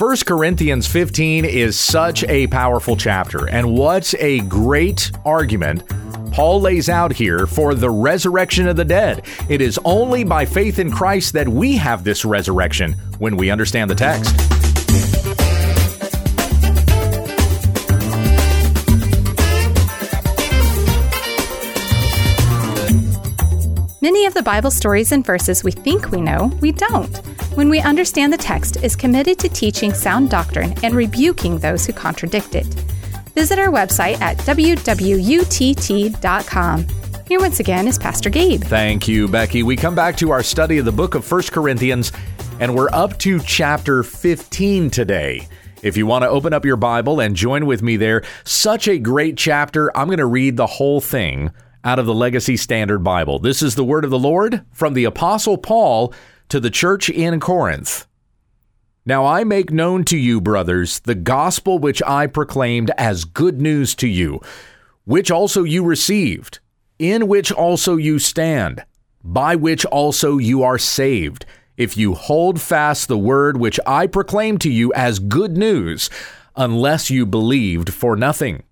1 Corinthians 15 is such a powerful chapter, and what a great argument Paul lays out here for the resurrection of the dead. It is only by faith in Christ that we have this resurrection when we understand the text. Many of the Bible stories and verses we think we know, we don't. When we understand the text is committed to teaching sound doctrine and rebuking those who contradict it. Visit our website at www.utt.com. Here once again is Pastor Gabe. Thank you, Becky. We come back to our study of the book of 1 Corinthians, and we're up to chapter 15 today. If you want to open up your Bible and join with me there, such a great chapter. I'm going to read the whole thing out of the Legacy Standard Bible. This is the word of the Lord from the Apostle Paul to the church in Corinth. Now I make known to you, brothers, the gospel which I proclaimed as good news to you, which also you received, in which also you stand, by which also you are saved, if you hold fast the word which I proclaimed to you as good news, unless you believed for nothing.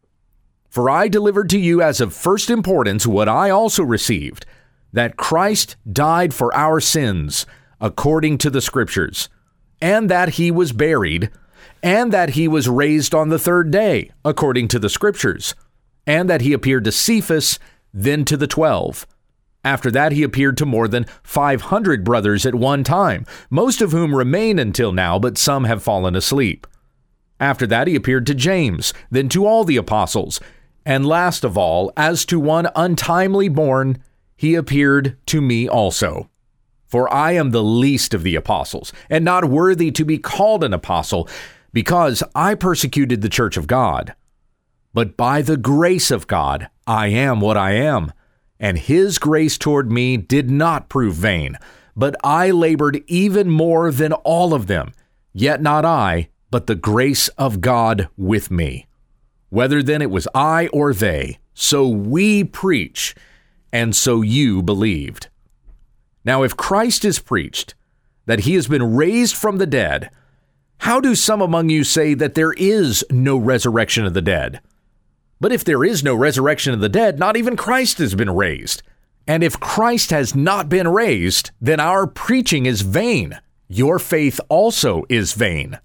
For I delivered to you as of first importance what I also received that Christ died for our sins, according to the Scriptures, and that he was buried, and that he was raised on the third day, according to the Scriptures, and that he appeared to Cephas, then to the twelve. After that, he appeared to more than 500 brothers at one time, most of whom remain until now, but some have fallen asleep. After that, he appeared to James, then to all the apostles. And last of all, as to one untimely born, he appeared to me also. For I am the least of the apostles, and not worthy to be called an apostle, because I persecuted the church of God. But by the grace of God, I am what I am, and his grace toward me did not prove vain. But I labored even more than all of them, yet not I, but the grace of God with me. Whether then it was I or they, so we preach, and so you believed. Now, if Christ is preached, that he has been raised from the dead, how do some among you say that there is no resurrection of the dead? But if there is no resurrection of the dead, not even Christ has been raised. And if Christ has not been raised, then our preaching is vain. Your faith also is vain.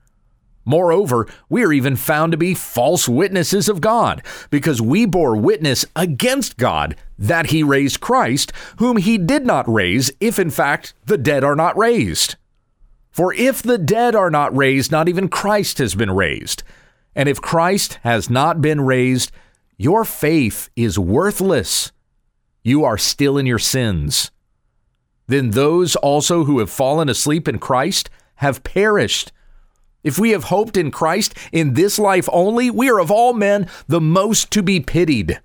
Moreover, we are even found to be false witnesses of God, because we bore witness against God that he raised Christ, whom he did not raise, if in fact the dead are not raised. For if the dead are not raised, not even Christ has been raised. And if Christ has not been raised, your faith is worthless. You are still in your sins. Then those also who have fallen asleep in Christ have perished. If we have hoped in Christ in this life only, we are of all men the most to be pitied.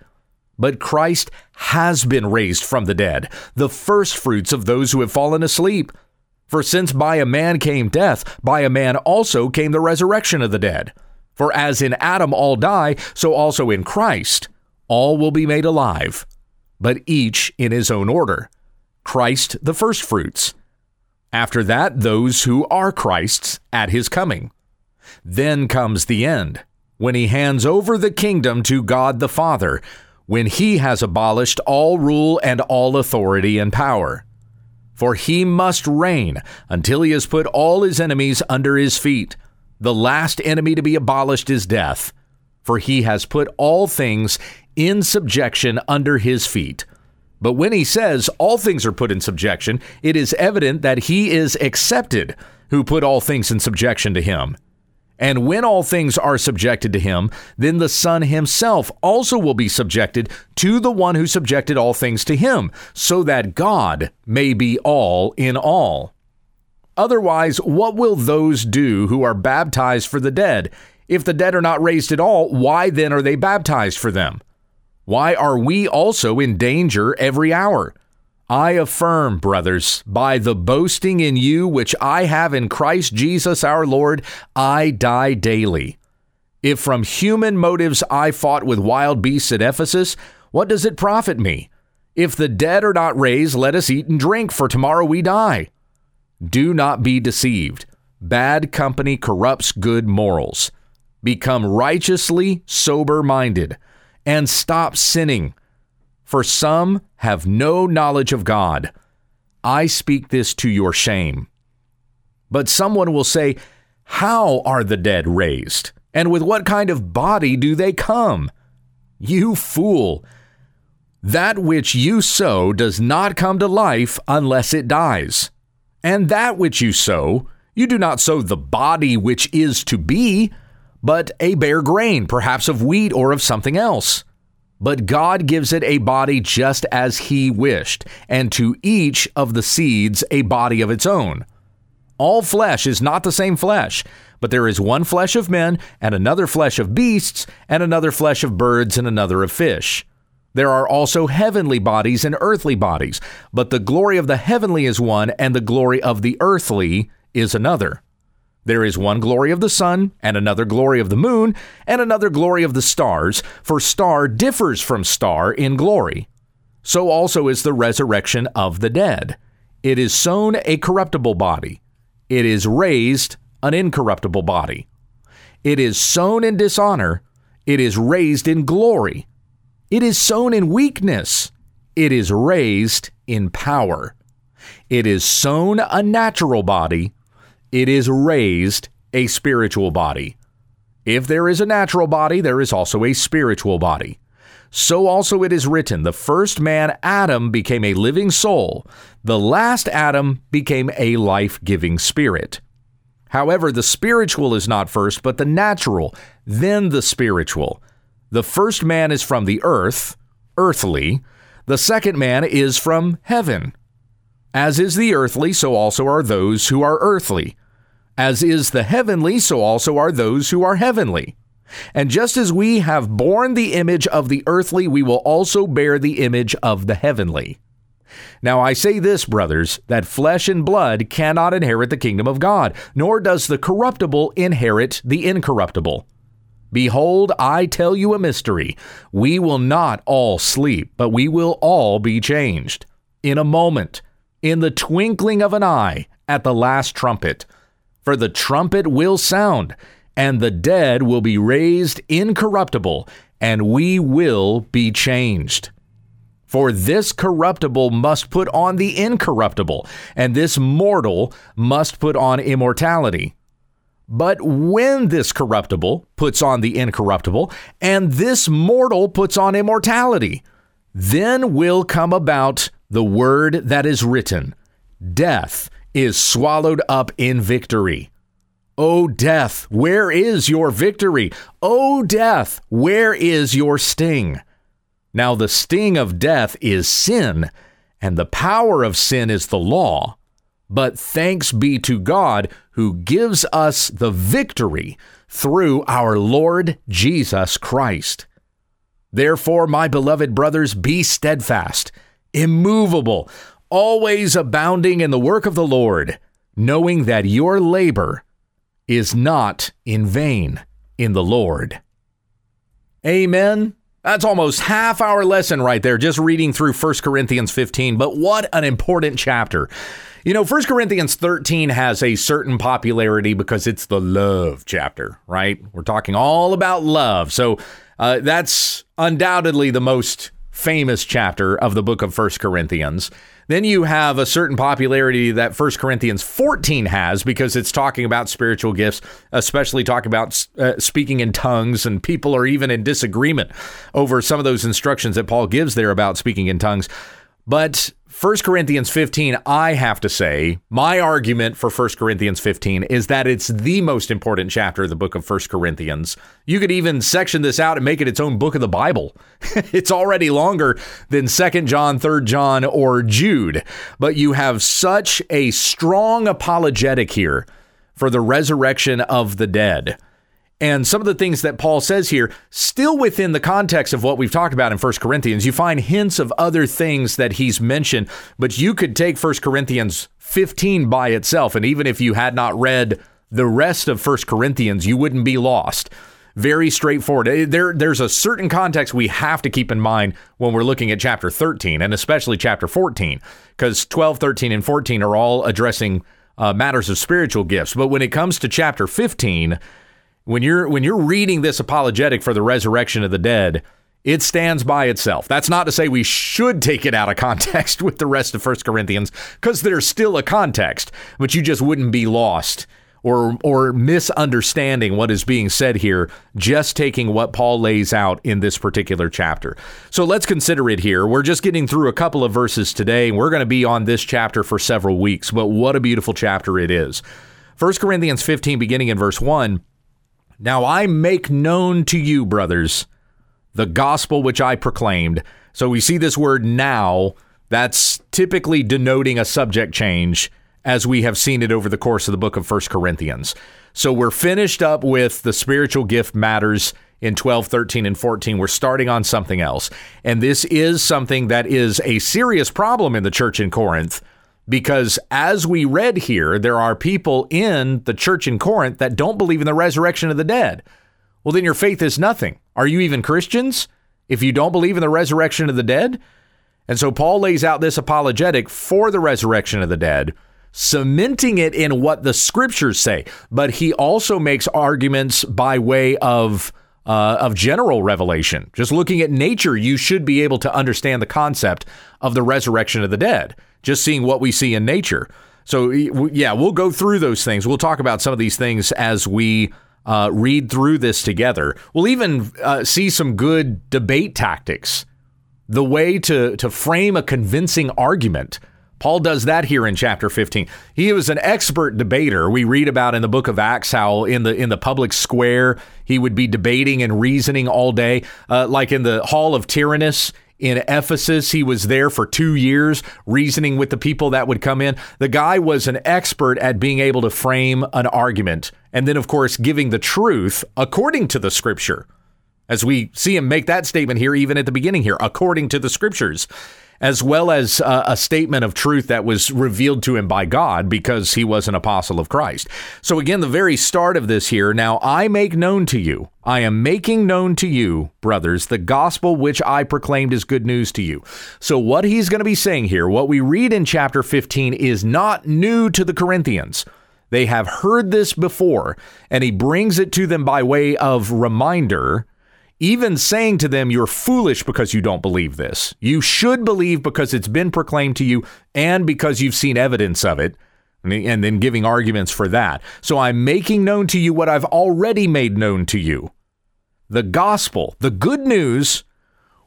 But Christ has been raised from the dead, the firstfruits of those who have fallen asleep. For since by a man came death, by a man also came the resurrection of the dead. For as in Adam all die, so also in Christ all will be made alive, but each in his own order. Christ the firstfruits after that, those who are Christ's at his coming. Then comes the end, when he hands over the kingdom to God the Father, when he has abolished all rule and all authority and power. For he must reign until he has put all his enemies under his feet. The last enemy to be abolished is death, for he has put all things in subjection under his feet. But when he says all things are put in subjection, it is evident that he is accepted who put all things in subjection to him. And when all things are subjected to him, then the Son himself also will be subjected to the one who subjected all things to him, so that God may be all in all. Otherwise, what will those do who are baptized for the dead? If the dead are not raised at all, why then are they baptized for them? Why are we also in danger every hour? I affirm, brothers, by the boasting in you which I have in Christ Jesus our Lord, I die daily. If from human motives I fought with wild beasts at Ephesus, what does it profit me? If the dead are not raised, let us eat and drink, for tomorrow we die. Do not be deceived. Bad company corrupts good morals. Become righteously sober minded and stop sinning. For some have no knowledge of God. I speak this to your shame. But someone will say, How are the dead raised? And with what kind of body do they come? You fool! That which you sow does not come to life unless it dies. And that which you sow, you do not sow the body which is to be, but a bare grain, perhaps of wheat or of something else. But God gives it a body just as He wished, and to each of the seeds a body of its own. All flesh is not the same flesh, but there is one flesh of men, and another flesh of beasts, and another flesh of birds, and another of fish. There are also heavenly bodies and earthly bodies, but the glory of the heavenly is one, and the glory of the earthly is another. There is one glory of the sun, and another glory of the moon, and another glory of the stars, for star differs from star in glory. So also is the resurrection of the dead. It is sown a corruptible body, it is raised an incorruptible body. It is sown in dishonor, it is raised in glory. It is sown in weakness, it is raised in power. It is sown a natural body, it is raised a spiritual body. If there is a natural body, there is also a spiritual body. So also it is written the first man, Adam, became a living soul, the last Adam became a life giving spirit. However, the spiritual is not first, but the natural, then the spiritual. The first man is from the earth, earthly. The second man is from heaven. As is the earthly, so also are those who are earthly. As is the heavenly, so also are those who are heavenly. And just as we have borne the image of the earthly, we will also bear the image of the heavenly. Now I say this, brothers, that flesh and blood cannot inherit the kingdom of God, nor does the corruptible inherit the incorruptible. Behold, I tell you a mystery. We will not all sleep, but we will all be changed. In a moment, in the twinkling of an eye, at the last trumpet. For the trumpet will sound, and the dead will be raised incorruptible, and we will be changed. For this corruptible must put on the incorruptible, and this mortal must put on immortality. But when this corruptible puts on the incorruptible, and this mortal puts on immortality, then will come about the word that is written Death is swallowed up in victory. O death, where is your victory? O death, where is your sting? Now, the sting of death is sin, and the power of sin is the law. But thanks be to God who gives us the victory through our Lord Jesus Christ. Therefore, my beloved brothers, be steadfast, immovable, always abounding in the work of the Lord, knowing that your labor is not in vain in the Lord. Amen. That's almost half our lesson right there, just reading through 1 Corinthians 15. But what an important chapter. You know, 1 Corinthians 13 has a certain popularity because it's the love chapter, right? We're talking all about love. So uh, that's undoubtedly the most famous chapter of the book of 1 Corinthians. Then you have a certain popularity that 1 Corinthians 14 has because it's talking about spiritual gifts, especially talking about uh, speaking in tongues, and people are even in disagreement over some of those instructions that Paul gives there about speaking in tongues. But 1 Corinthians 15, I have to say, my argument for 1 Corinthians 15 is that it's the most important chapter of the book of 1 Corinthians. You could even section this out and make it its own book of the Bible. it's already longer than 2nd John, 3rd John, or Jude, but you have such a strong apologetic here for the resurrection of the dead and some of the things that Paul says here, still within the context of what we've talked about in 1 Corinthians, you find hints of other things that he's mentioned, but you could take 1 Corinthians 15 by itself. And even if you had not read the rest of 1 Corinthians, you wouldn't be lost. Very straightforward. Eh, there, there's a certain context we have to keep in mind when we're looking at chapter 13 and especially chapter 14, because 12, 13, and 14 are all addressing uh, matters of spiritual gifts. But when it comes to chapter 15, when you're when you're reading this apologetic for the resurrection of the dead, it stands by itself. That's not to say we should take it out of context with the rest of First Corinthians, because there's still a context, but you just wouldn't be lost or or misunderstanding what is being said here just taking what Paul lays out in this particular chapter. So let's consider it here. We're just getting through a couple of verses today we're going to be on this chapter for several weeks, but what a beautiful chapter it is. 1 Corinthians 15 beginning in verse 1. Now I make known to you brothers the gospel which I proclaimed. So we see this word now that's typically denoting a subject change as we have seen it over the course of the book of First Corinthians. So we're finished up with the spiritual gift matters in 12, 13, and 14. We're starting on something else. And this is something that is a serious problem in the church in Corinth because as we read here, there are people in the church in Corinth that don't believe in the resurrection of the dead. Well, then your faith is nothing. Are you even Christians if you don't believe in the resurrection of the dead? And so Paul lays out this apologetic for the resurrection of the dead cementing it in what the scriptures say. But he also makes arguments by way of uh, of general revelation. Just looking at nature, you should be able to understand the concept of the resurrection of the dead. Just seeing what we see in nature. So yeah, we'll go through those things. We'll talk about some of these things as we. Uh, read through this together. We'll even uh, see some good debate tactics, the way to to frame a convincing argument Paul does that here in chapter 15. He was an expert debater. We read about in the book of Acts how in the in the public square he would be debating and reasoning all day, uh, like in the hall of Tyrannus in Ephesus. He was there for two years reasoning with the people that would come in. The guy was an expert at being able to frame an argument and then, of course, giving the truth according to the scripture. As we see him make that statement here, even at the beginning here, according to the scriptures as well as uh, a statement of truth that was revealed to him by God because he was an apostle of Christ. So, again, the very start of this here now I make known to you, I am making known to you, brothers, the gospel which I proclaimed is good news to you. So, what he's going to be saying here, what we read in chapter 15, is not new to the Corinthians. They have heard this before, and he brings it to them by way of reminder even saying to them, You're foolish because you don't believe this. You should believe because it's been proclaimed to you and because you've seen evidence of it, and then giving arguments for that. So I'm making known to you what I've already made known to you the gospel, the good news,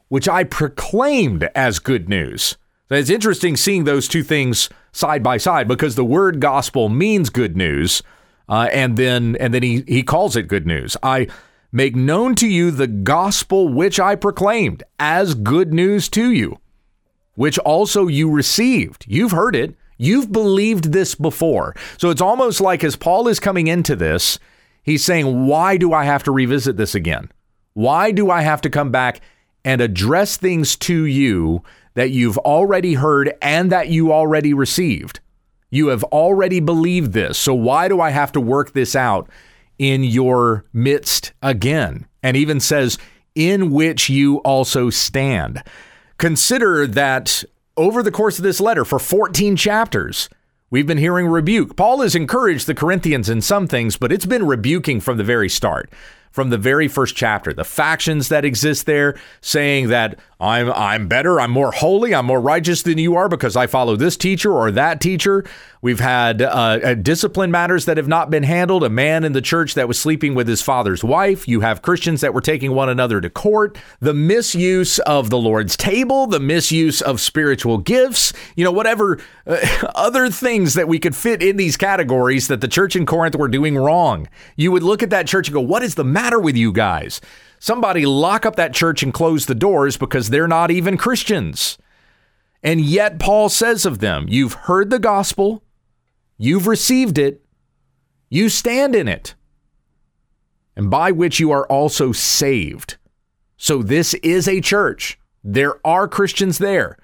which I proclaimed as good news. It's interesting seeing those two things side by side because the word gospel means good news, uh, and then and then he he calls it good news. I make known to you the gospel which I proclaimed as good news to you, which also you received. You've heard it. You've believed this before. So it's almost like as Paul is coming into this, he's saying, Why do I have to revisit this again? Why do I have to come back and address things to you that you've already heard and that you already received? You have already believed this. So why do I have to work this out in your midst again, and even says, in which you also stand. Consider that over the course of this letter, for 14 chapters, we've been hearing rebuke. Paul has encouraged the Corinthians in some things, but it's been rebuking from the very start from the very first chapter. The factions that exist there saying that I'm I'm better, I'm more holy, I'm more righteous than you are because I follow this teacher or that teacher. We've had uh, uh, discipline matters that have not been handled. A man in the church that was sleeping with his father's wife. You have Christians that were taking one another to court. The misuse of the Lord's table, the misuse of spiritual gifts, you know, whatever uh, other things that we could fit in these categories that the church in Corinth were doing wrong. You would look at that church and go, what is the matter with you guys? Somebody lock up that church and close the doors because they're not even Christians. And yet, Paul says of them, You've heard the gospel, You've received it, you stand in it, and by which you are also saved. So, this is a church. There are Christians there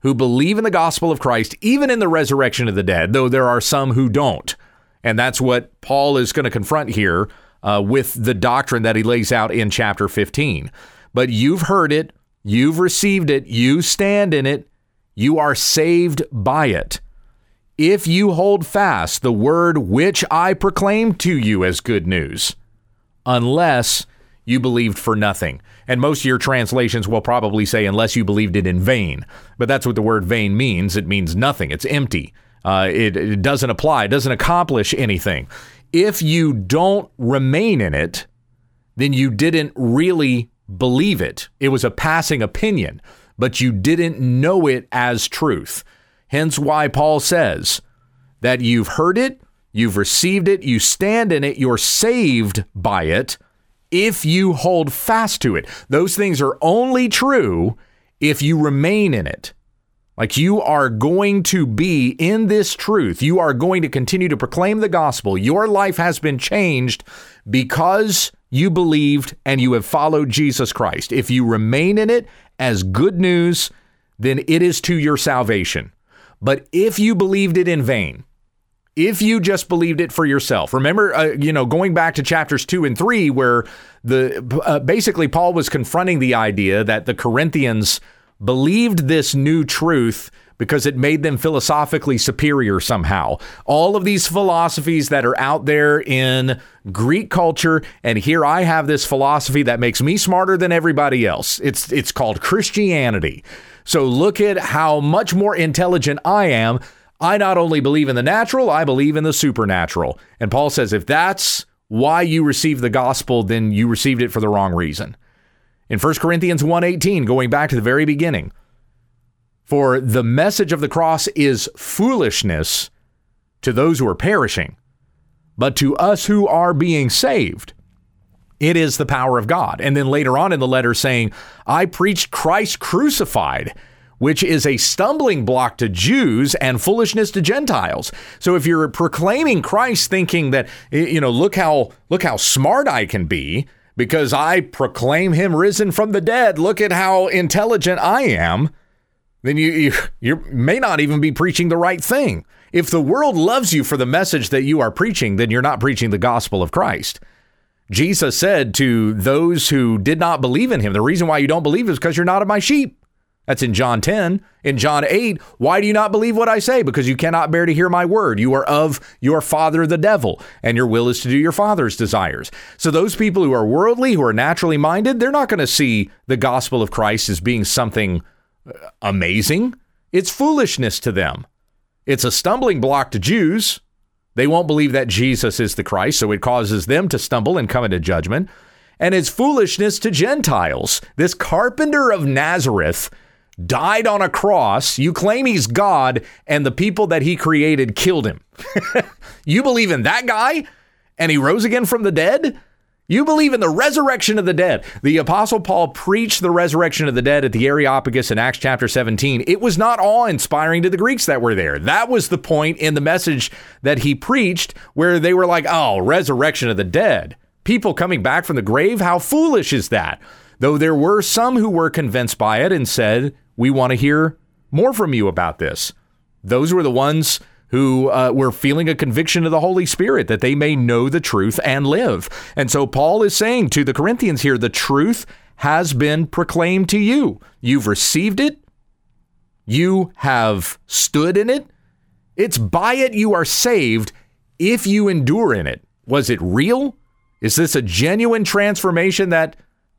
who believe in the gospel of Christ, even in the resurrection of the dead, though there are some who don't. And that's what Paul is going to confront here uh, with the doctrine that he lays out in chapter 15. But you've heard it, you've received it, you stand in it, you are saved by it. if you hold fast the word which I proclaimed to you as good news, unless you believed for nothing. And most of your translations will probably say, unless you believed it in vain. But that's what the word vain means. It means nothing, it's empty. Uh, it, it doesn't apply, it doesn't accomplish anything. If you don't remain in it, then you didn't really believe it. It was a passing opinion, but you didn't know it as truth. Hence why Paul says that you've heard it, you've received it, you stand in it, you're saved by it if you hold fast to it. Those things are only true if you remain in it. Like you are going to be in this truth. You are going to continue to proclaim the gospel. Your life has been changed because you believed and you have followed Jesus Christ. If you remain in it as good news, then it is to your salvation. But if you believed it in vain, if you just believed it for yourself. Remember, uh, you know, going back to chapters two and three, where the uh, basically Paul was confronting the idea that the Corinthians believed this new truth because it made them philosophically superior somehow. All of these philosophies that are out there in Greek culture, and here I have this philosophy that makes me smarter than everybody else. It's it's called Christianity. So look at how much more intelligent I am. I not only believe in the natural, I believe in the supernatural. And Paul says if that's why you received the gospel, then you received it for the wrong reason. In 1 Corinthians 1:18, going back to the very beginning, for the message of the cross is foolishness to those who are perishing, but to us who are being saved, it is the power of God. And then later on in the letter saying, I preached Christ crucified, which is a stumbling block to Jews and foolishness to Gentiles. So if you're proclaiming Christ thinking that you know, look how look how smart I can be because I proclaim him risen from the dead, look at how intelligent I am, then you, you, you may not even be preaching the right thing. If the world loves you for the message that you are preaching, then you're not preaching the gospel of Christ. Jesus said to those who did not believe in him, the reason why you don't believe is because you're not of my sheep. That's in John 10. In John 8, why do you not believe what I say? Because you cannot bear to hear my word. You are of your father, the devil, and your will is to do your father's desires. So, those people who are worldly, who are naturally minded, they're not going to see the gospel of Christ as being something uh, amazing. It's foolishness to them. It's a stumbling block to Jews. They won't believe that Jesus is the Christ, so it causes them to stumble and come into judgment. And it's foolishness to Gentiles. This carpenter of Nazareth died on a cross. You claim he's God, and the people that he created killed him. you believe in that guy? And he rose again from the dead? You believe in the resurrection of the dead. The Apostle Paul preached the resurrection of the dead at the Areopagus in Acts chapter 17. It was not awe inspiring to the Greeks that were there. That was the point in the message that he preached where they were like, oh, resurrection of the dead. People coming back from the grave? How foolish is that? Though there were some who were convinced by it and said, we want to hear more from you about this. Those were the ones who uh, were feeling a conviction of the Holy Spirit that they may know the truth and live. And so Paul is saying to the Corinthians here the truth has been proclaimed to you. You've received it, you have stood in it. It's by it you are saved if you endure in it. Was it real? Is this a genuine transformation that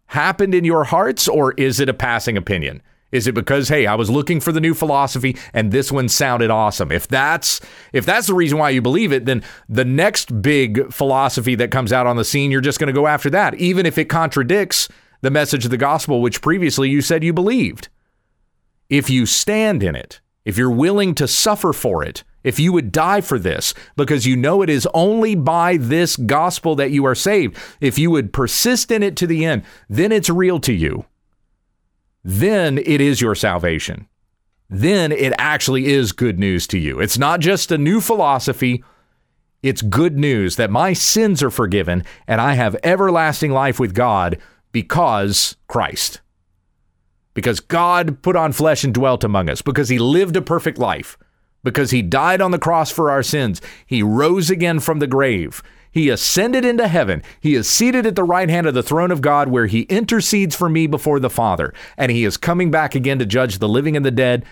happened in your hearts, or is it a passing opinion? Is it because hey, I was looking for the new philosophy and this one sounded awesome? If that's if that's the reason why you believe it, then the next big philosophy that comes out on the scene, you're just going to go after that, even if it contradicts the message of the gospel which previously you said you believed. If you stand in it, if you're willing to suffer for it, if you would die for this because you know it is only by this gospel that you are saved, if you would persist in it to the end, then it's real to you then it is your salvation. Then it actually is good news to you. It's not just a new philosophy. It's good news that my sins are forgiven and I have everlasting life with God because Christ. Because God put on flesh and dwelt among us, because he lived a perfect life, because he died on the cross for our sins. He rose again from the grave. He ascended into heaven. He is seated at the right hand of the throne of God, where he intercedes for me before the Father. And he is coming back again to judge the living and the dead.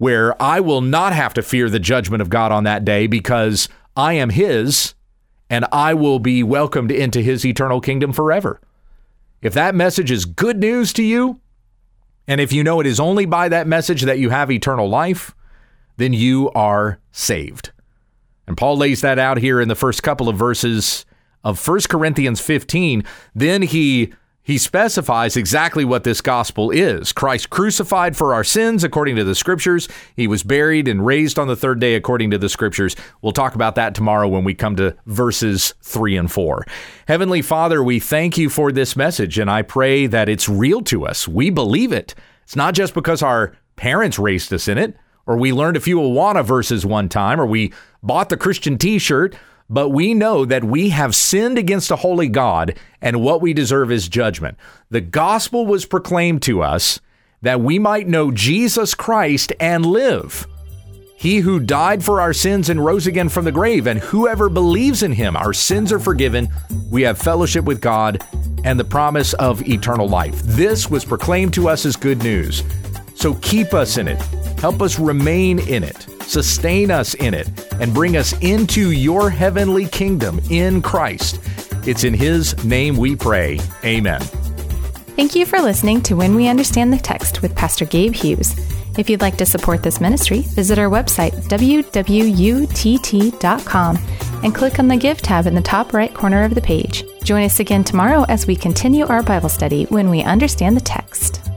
where I will not have to fear the judgment of God on that day because I am His and I will be welcomed into His eternal kingdom forever. If that message is good news to you, and if you know it is only by that message that you have eternal life, then you are saved. And Paul lays that out here in the first couple of verses of 1 Corinthians 15. Then he he specifies exactly what this gospel is Christ crucified for our sins according to the scriptures. He was buried and raised on the third day according to the scriptures. We'll talk about that tomorrow when we come to verses 3 and 4. Heavenly Father, we thank you for this message, and I pray that it's real to us. We believe it. It's not just because our parents raised us in it, or we learned a few Awana verses one time, or we bought the Christian t shirt but we know that we have sinned against a holy God, and what we deserve is judgment. The gospel was proclaimed to us that we might know Jesus Christ and live. He who died for our sins and rose again from the grave, and whoever believes in him, our sins are forgiven. We have fellowship with God and the promise of eternal life. This was proclaimed to us as good news. So keep us in it. Help us remain in it sustain us in it, and bring us into your heavenly kingdom in Christ. It's in His name we pray. Amen. Thank you for listening to When We Understand the Text with Pastor Gabe Hughes. If you'd like to support this ministry, visit our website, www.utt.com, and click on the Give tab in the top right corner of the page. Join us again tomorrow as we continue our Bible study when we understand the text.